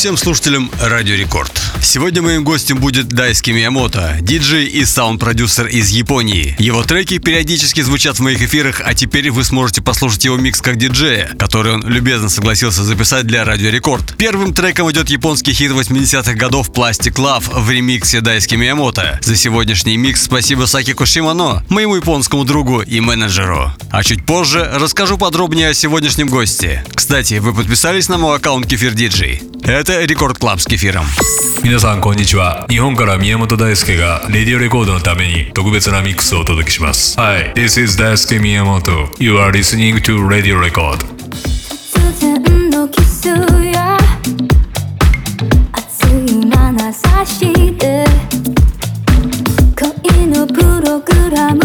Всем слушателям Радио Рекорд. Сегодня моим гостем будет Дайске Миямото, диджей и саунд-продюсер из Японии. Его треки периодически звучат в моих эфирах, а теперь вы сможете послушать его микс как диджея, который он любезно согласился записать для Радио Рекорд. Первым треком идет японский хит 80-х годов Plastic Love в ремиксе Дайске Миямото. За сегодняшний микс спасибо Саки Кушимано, моему японскому другу и менеджеру. А чуть позже расскажу подробнее о сегодняшнем госте. Кстати, вы подписались на мой аккаунт Kefir DJ? Это Т. 皆さんこんにちは。日本から宮本大輔がレディオレコードのために特別なミックスをお届けします。Hi, this is 大輔宮本 You are listening to Radio Record. い恋のプログラム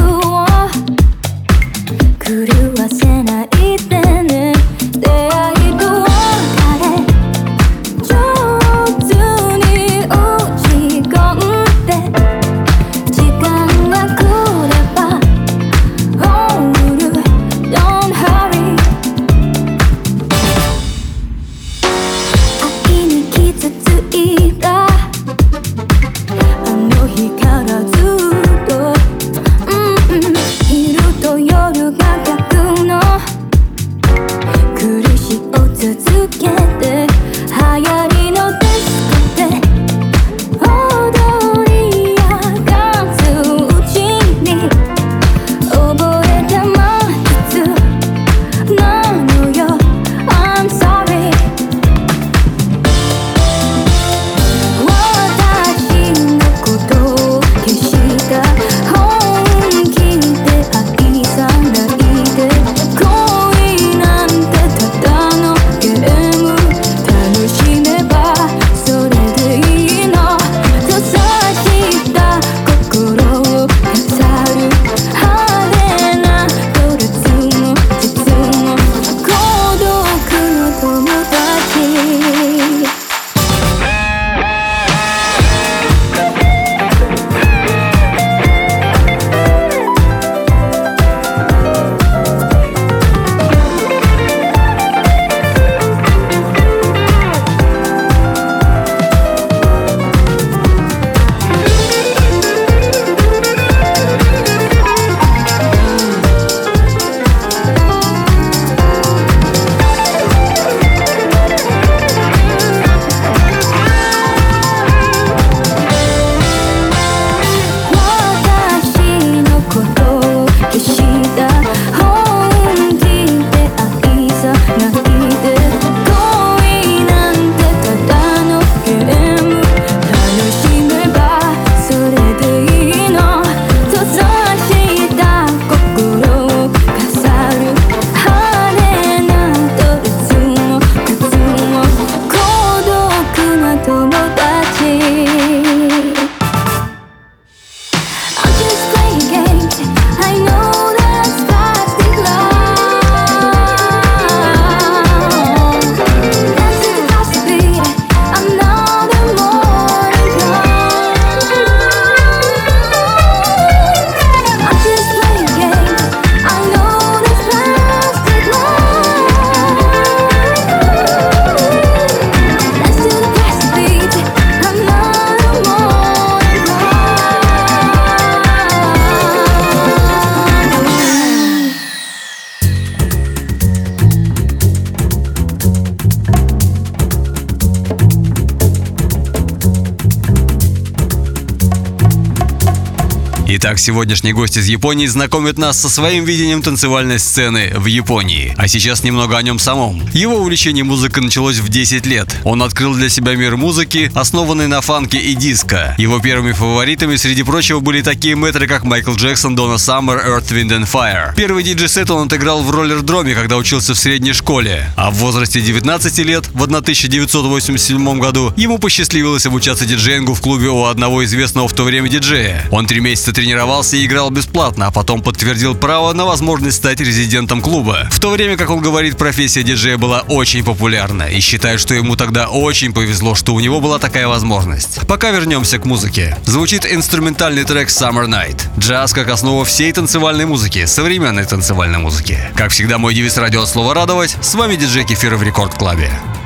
Итак, сегодняшний гость из Японии знакомит нас со своим видением танцевальной сцены в Японии. А сейчас немного о нем самом. Его увлечение музыкой началось в 10 лет. Он открыл для себя мир музыки, основанный на фанке и диско. Его первыми фаворитами, среди прочего, были такие мэтры, как Майкл Джексон, Дона Саммер, Earth, Wind and Fire. Первый диджей-сет он отыграл в роллер-дроме, когда учился в средней школе. А в возрасте 19 лет, в 1987 году, ему посчастливилось обучаться диджеингу в клубе у одного известного в то время диджея. Он три месяца тренировался и играл бесплатно, а потом подтвердил право на возможность стать резидентом клуба. В то время, как он говорит, профессия диджея была очень популярна и считает, что ему тогда очень повезло, что у него была такая возможность. Пока вернемся к музыке. Звучит инструментальный трек Summer Night. Джаз как основа всей танцевальной музыки, современной танцевальной музыки. Как всегда, мой девиз радио от слова радовать. С вами диджей Кефир в Рекорд Клабе.「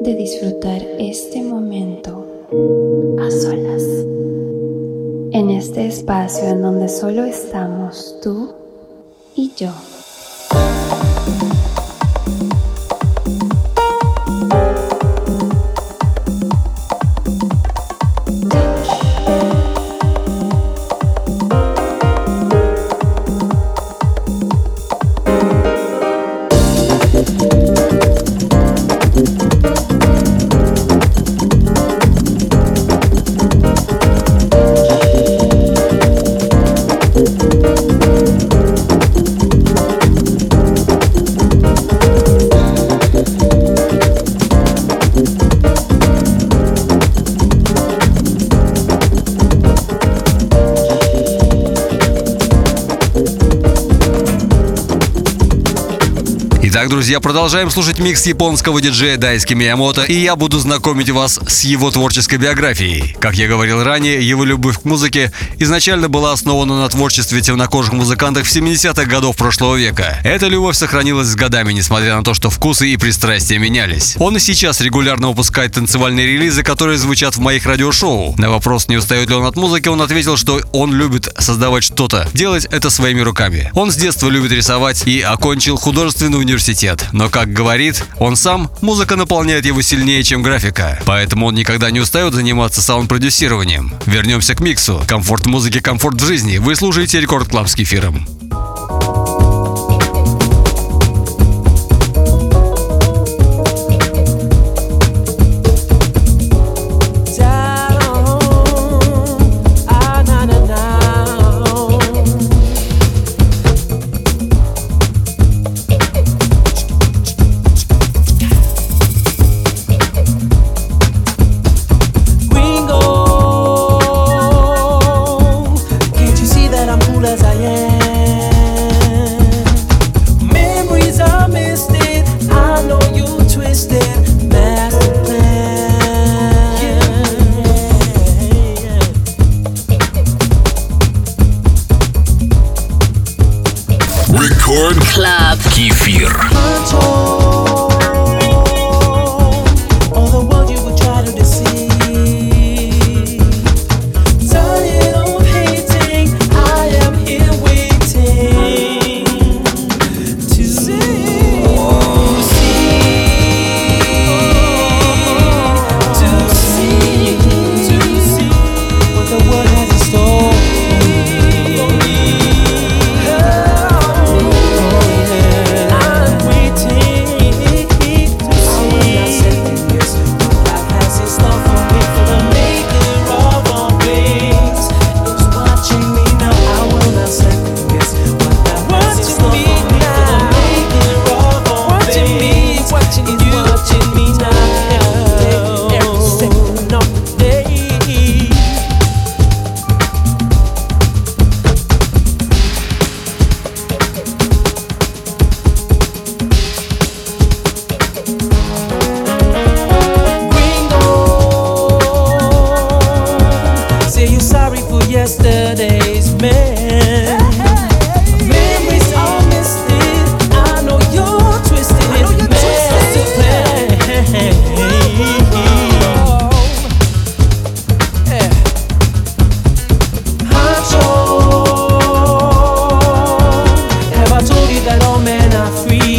de disfrutar este momento a solas, en este espacio en donde solo estamos tú y yo. Итак, друзья, продолжаем слушать микс японского диджея Дайски Миямото, и я буду знакомить вас с его творческой биографией. Как я говорил ранее, его любовь к музыке изначально была основана на творчестве темнокожих музыкантов 70-х годов прошлого века. Эта любовь сохранилась с годами, несмотря на то, что вкусы и пристрастия менялись. Он и сейчас регулярно выпускает танцевальные релизы, которые звучат в моих радиошоу. На вопрос, не устает ли он от музыки, он ответил, что он любит создавать что-то, делать это своими руками. Он с детства любит рисовать и окончил художественный университет. Но, как говорит, он сам, музыка наполняет его сильнее, чем графика. Поэтому он никогда не устает заниматься саунд-продюсированием. Вернемся к миксу. Комфорт музыки, комфорт в жизни. Вы слушаете Рекорд Клаб с кефиром. Free?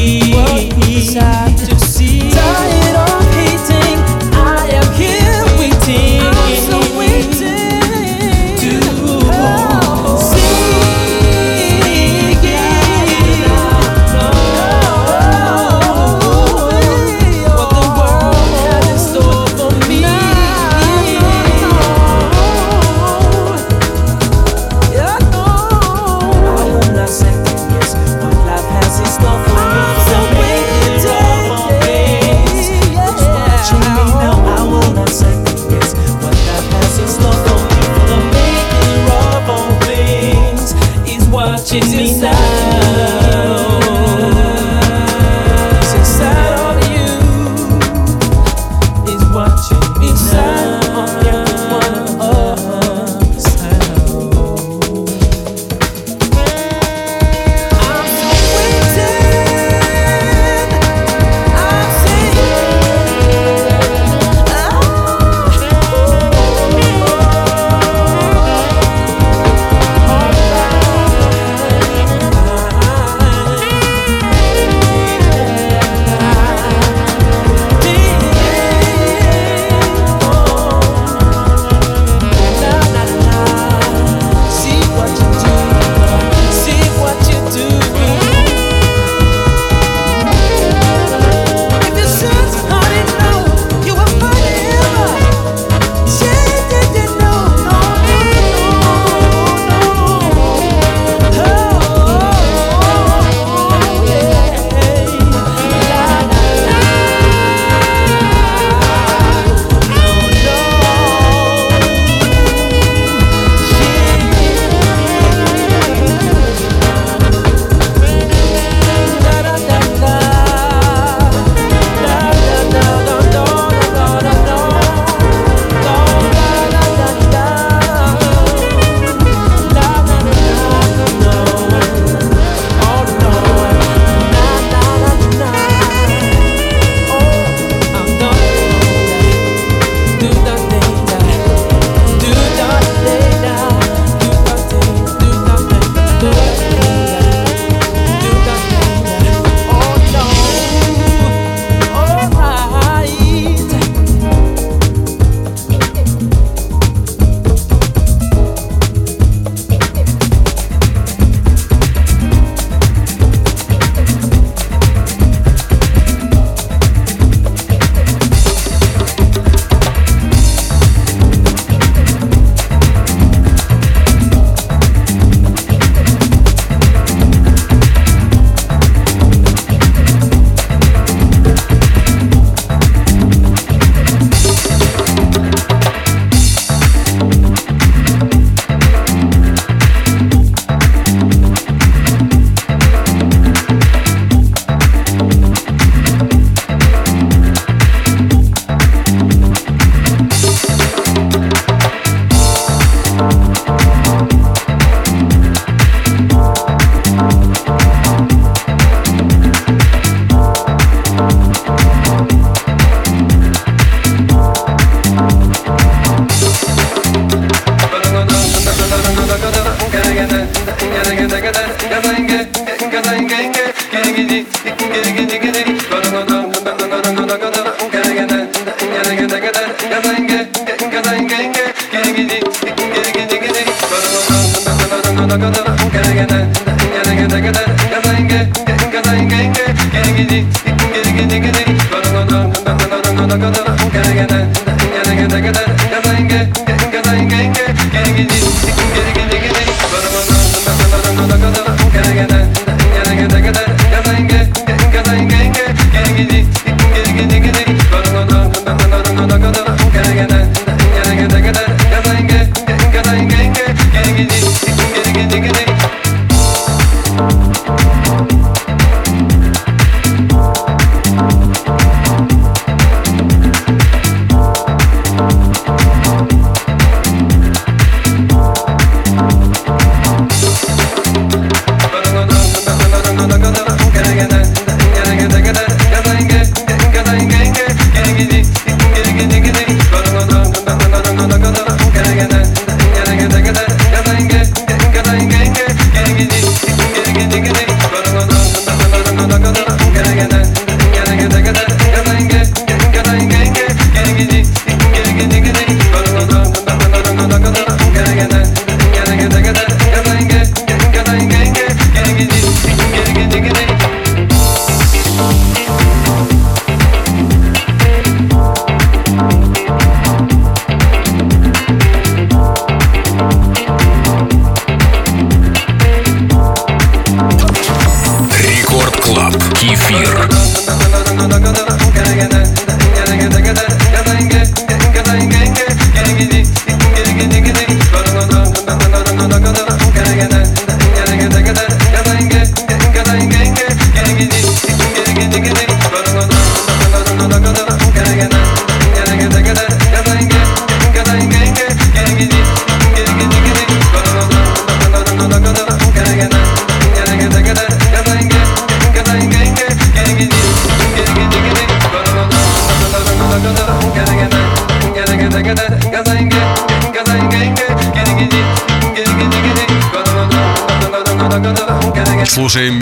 Gonna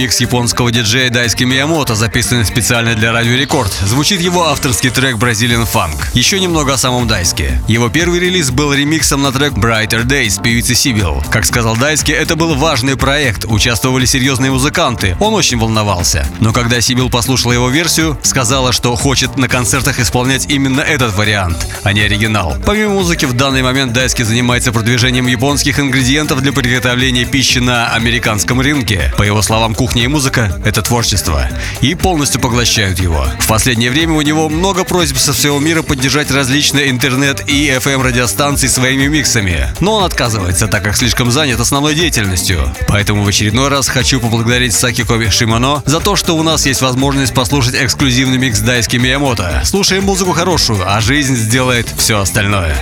Слушаем микс японского диджея Дайски Миямото, записанный специально для Радио Рекорд. Звучит его авторский трек Brazilian Funk. Еще немного о самом Дайске. Его первый релиз был ремиксом на трек Brighter Days певицы Сибил. Как сказал Дайски, это был важный проект, участвовали серьезные музыканты. Он очень волновался. Но когда Сибил послушала его версию, сказала, что хочет на концертах исполнять именно этот вариант, а не оригинал. Помимо музыки, в данный момент Дайски занимается продвижением японских ингредиентов для приготовления пищи на американском рынке. По его словам, кухня и музыка – это творчество. И полностью поглощают его. В последнее время у него много просьб со всего мира поддержать различные интернет и FM радиостанции своими миксами. Но он отказывается, так как слишком занят основной деятельностью. Поэтому в очередной раз хочу поблагодарить Сакико Шимано за то, что у нас есть возможность послушать эксклюзивный микс Дайски Миямото. Слушаем музыку хорошую, а жизнь сделает все остальное.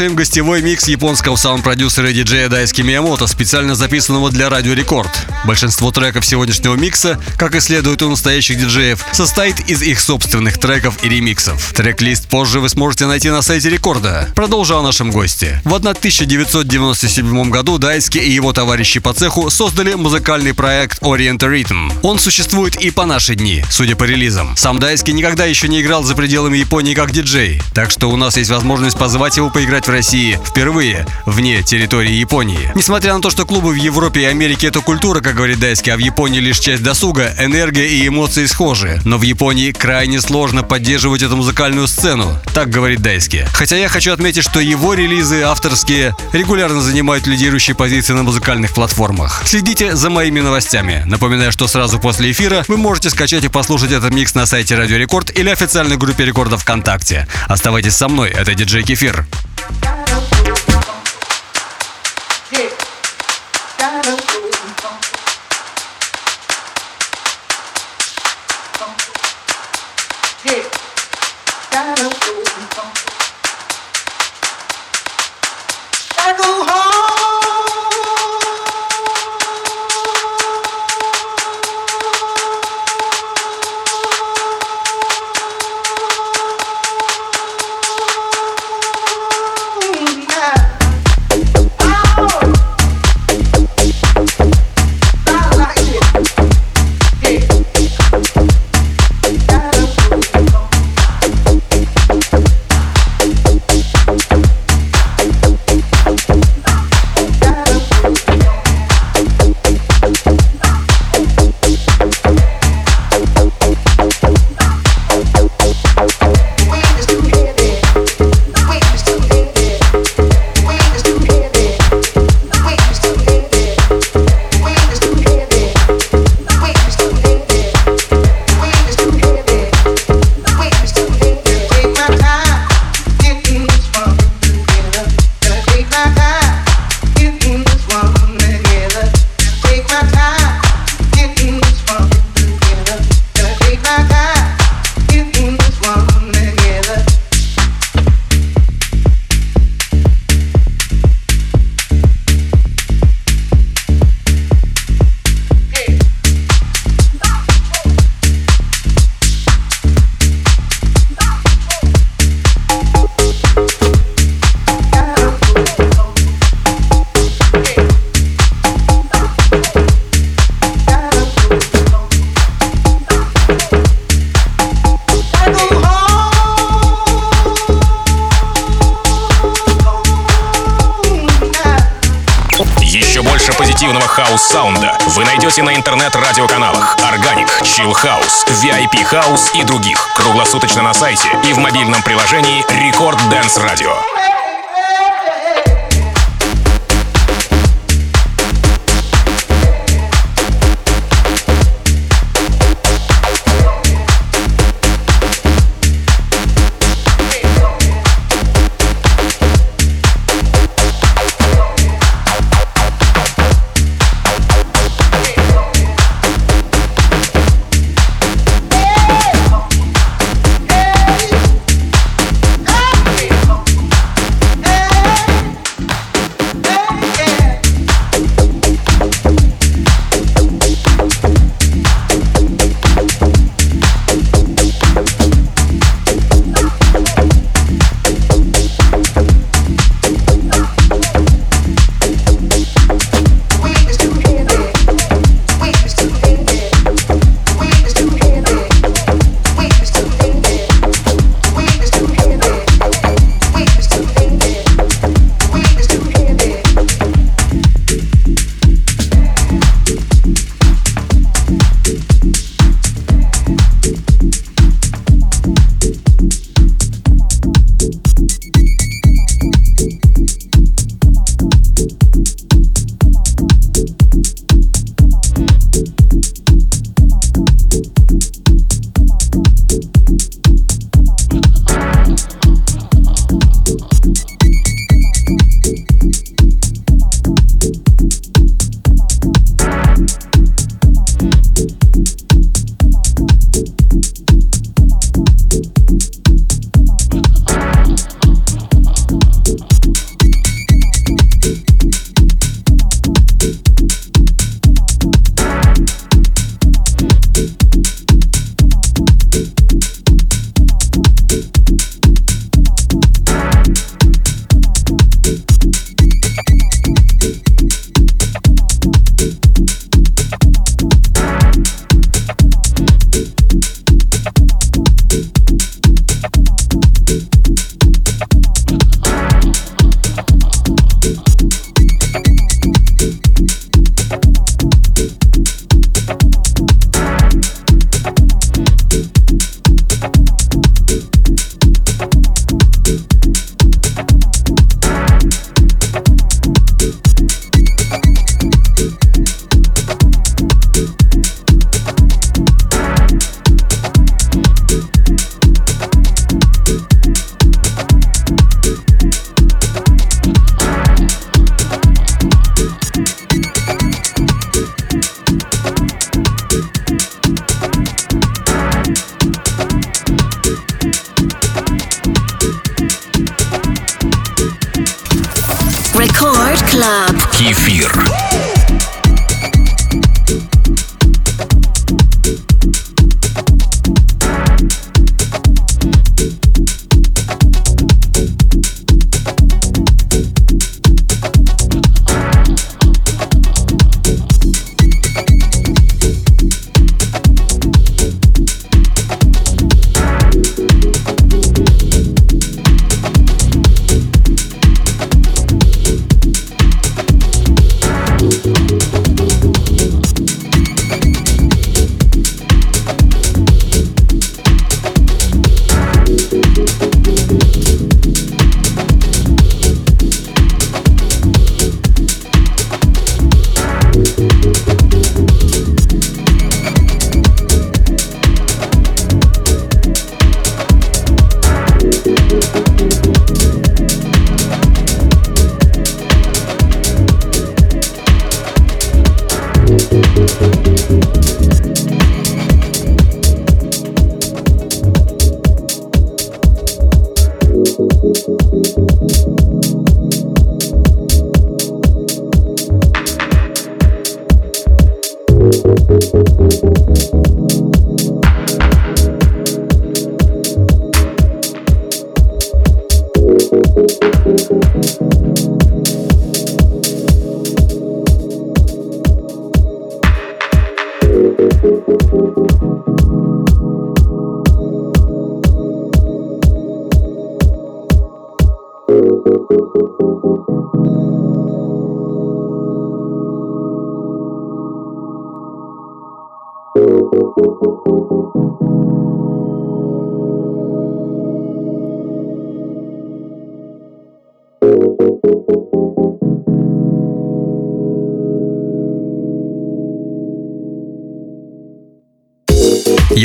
Слушаем гостевой микс японского саунд-продюсера и диджея Дайски Миямото, специально записанного для Радио Рекорд. Большинство треков сегодняшнего микса, как и следует у настоящих диджеев, состоит из их собственных треков и ремиксов. Трек-лист позже вы сможете найти на сайте Рекорда. Продолжу о нашем госте. В 1997 году Дайски и его товарищи по цеху создали музыкальный проект Orient Rhythm. Он существует и по наши дни, судя по релизам. Сам Дайски никогда еще не играл за пределами Японии как диджей, так что у нас есть возможность позвать его поиграть в России впервые, вне территории Японии. Несмотря на то, что клубы в Европе и Америке это культура, как говорит Дайски, а в Японии лишь часть досуга, энергия и эмоции схожи. Но в Японии крайне сложно поддерживать эту музыкальную сцену, так говорит Дайски. Хотя я хочу отметить, что его релизы авторские регулярно занимают лидирующие позиции на музыкальных платформах. Следите за моими новостями. Напоминаю, что сразу после эфира вы можете скачать и послушать этот микс на сайте Радио Рекорд или официальной группе Рекорда ВКонтакте. Оставайтесь со мной, это диджей Кефир. Еще найдете на интернет-радиоканалах Organic, Chill House, VIP House и других. Круглосуточно на сайте и в мобильном приложении Record Dance Radio.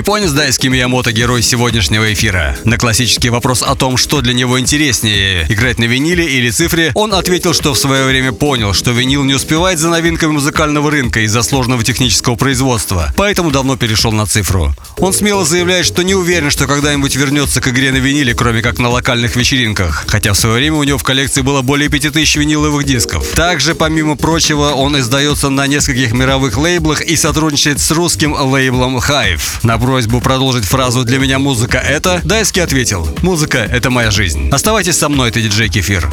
Японец Дайски Миямото – герой сегодняшнего эфира. На классический вопрос о том, что для него интереснее – играть на виниле или цифре, он ответил, что в свое время понял, что винил не успевает за новинками музыкального рынка из-за сложного технического производства, поэтому давно перешел на цифру. Он смело заявляет, что не уверен, что когда-нибудь вернется к игре на виниле, кроме как на локальных вечеринках, хотя в свое время у него в коллекции было более 5000 виниловых дисков. Также, помимо прочего, он издается на нескольких мировых лейблах и сотрудничает с русским лейблом Hive. На просьбу продолжить фразу «Для меня музыка это» Дайски ответил «Музыка – это моя жизнь». Оставайтесь со мной, это диджей Кефир.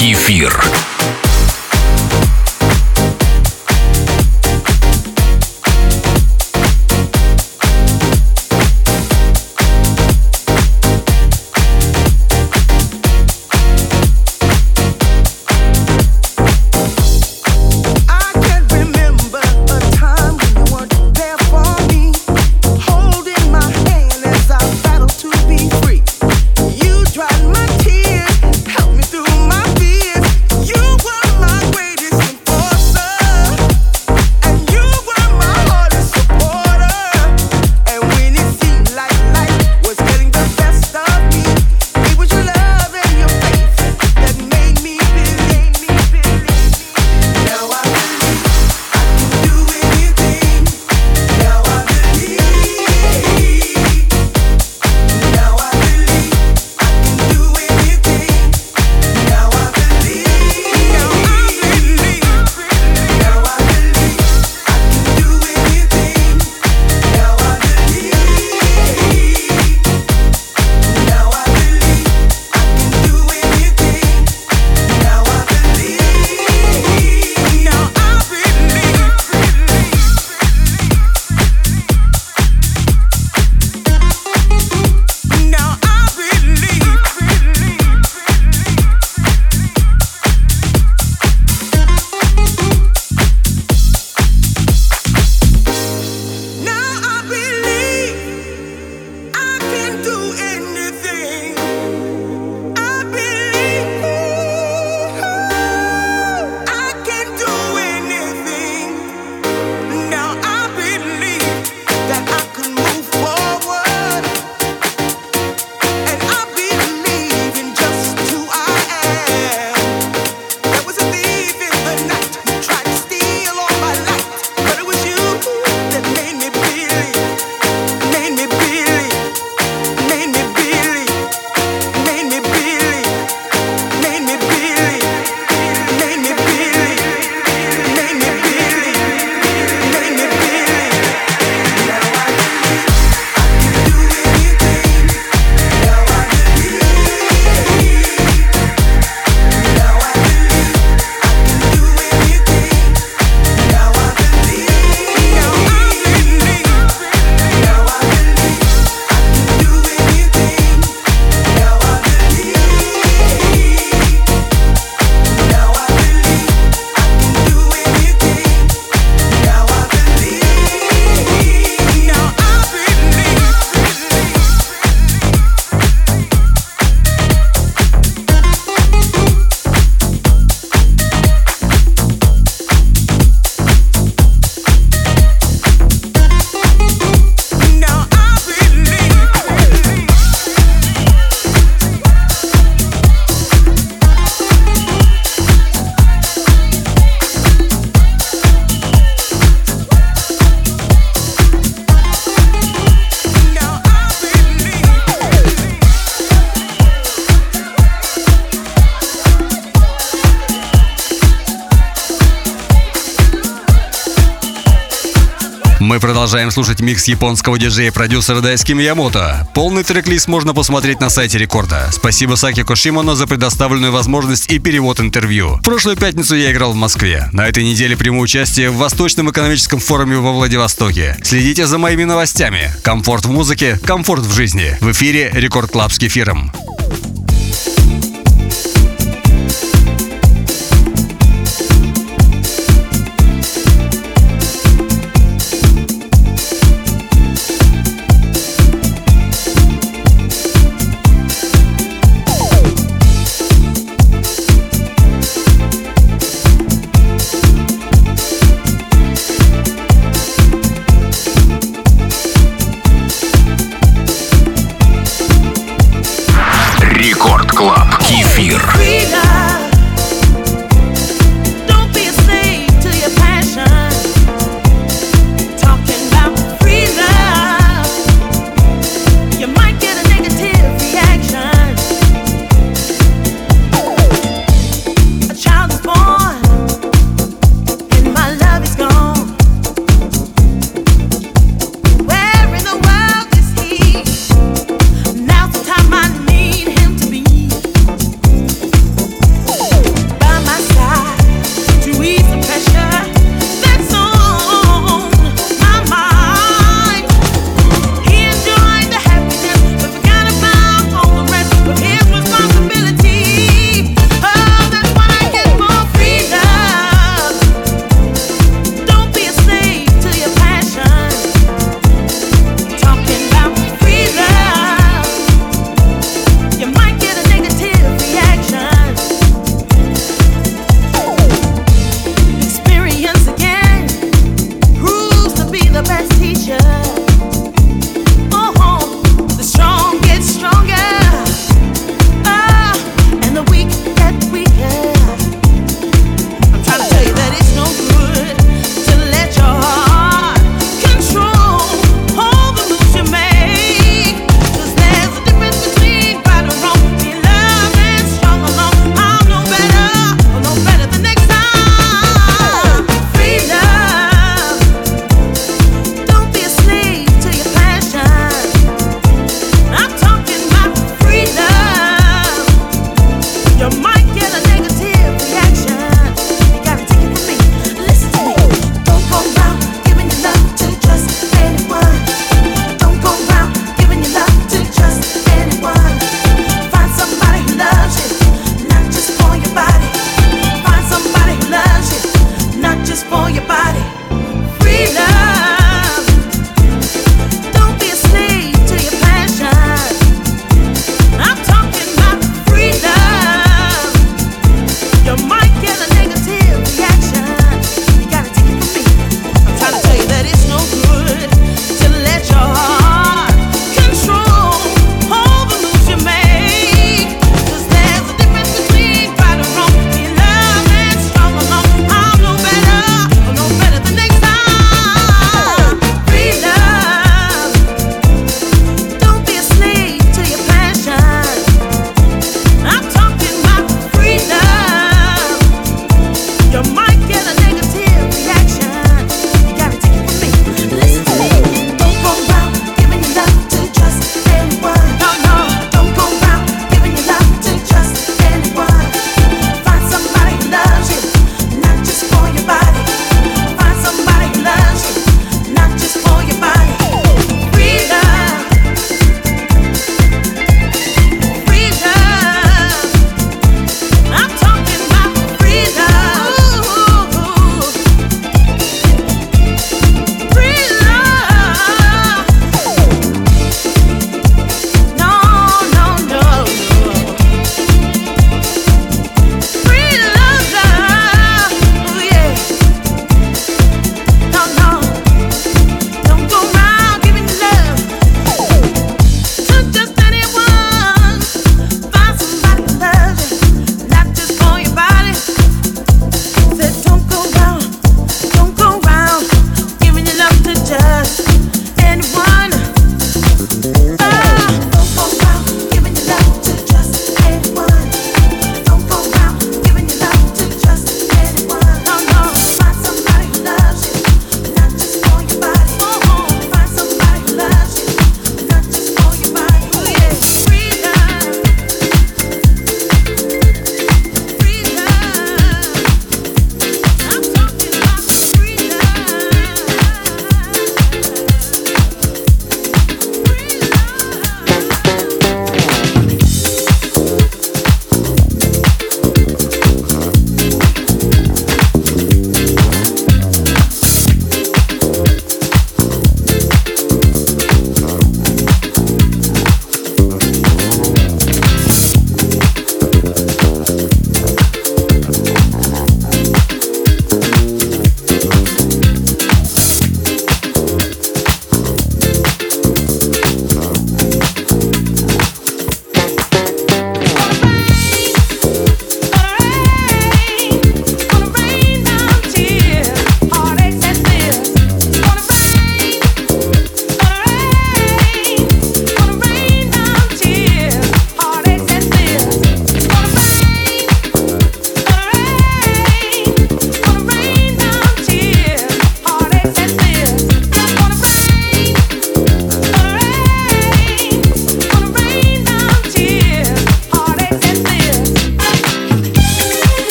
Кефир. послушать микс японского диджея продюсера Дайске Миямото. Полный трек-лист можно посмотреть на сайте рекорда. Спасибо Саки Кошимоно за предоставленную возможность и перевод интервью. В прошлую пятницу я играл в Москве. На этой неделе приму участие в Восточном экономическом форуме во Владивостоке. Следите за моими новостями. Комфорт в музыке, комфорт в жизни. В эфире Record Club с Кефиром.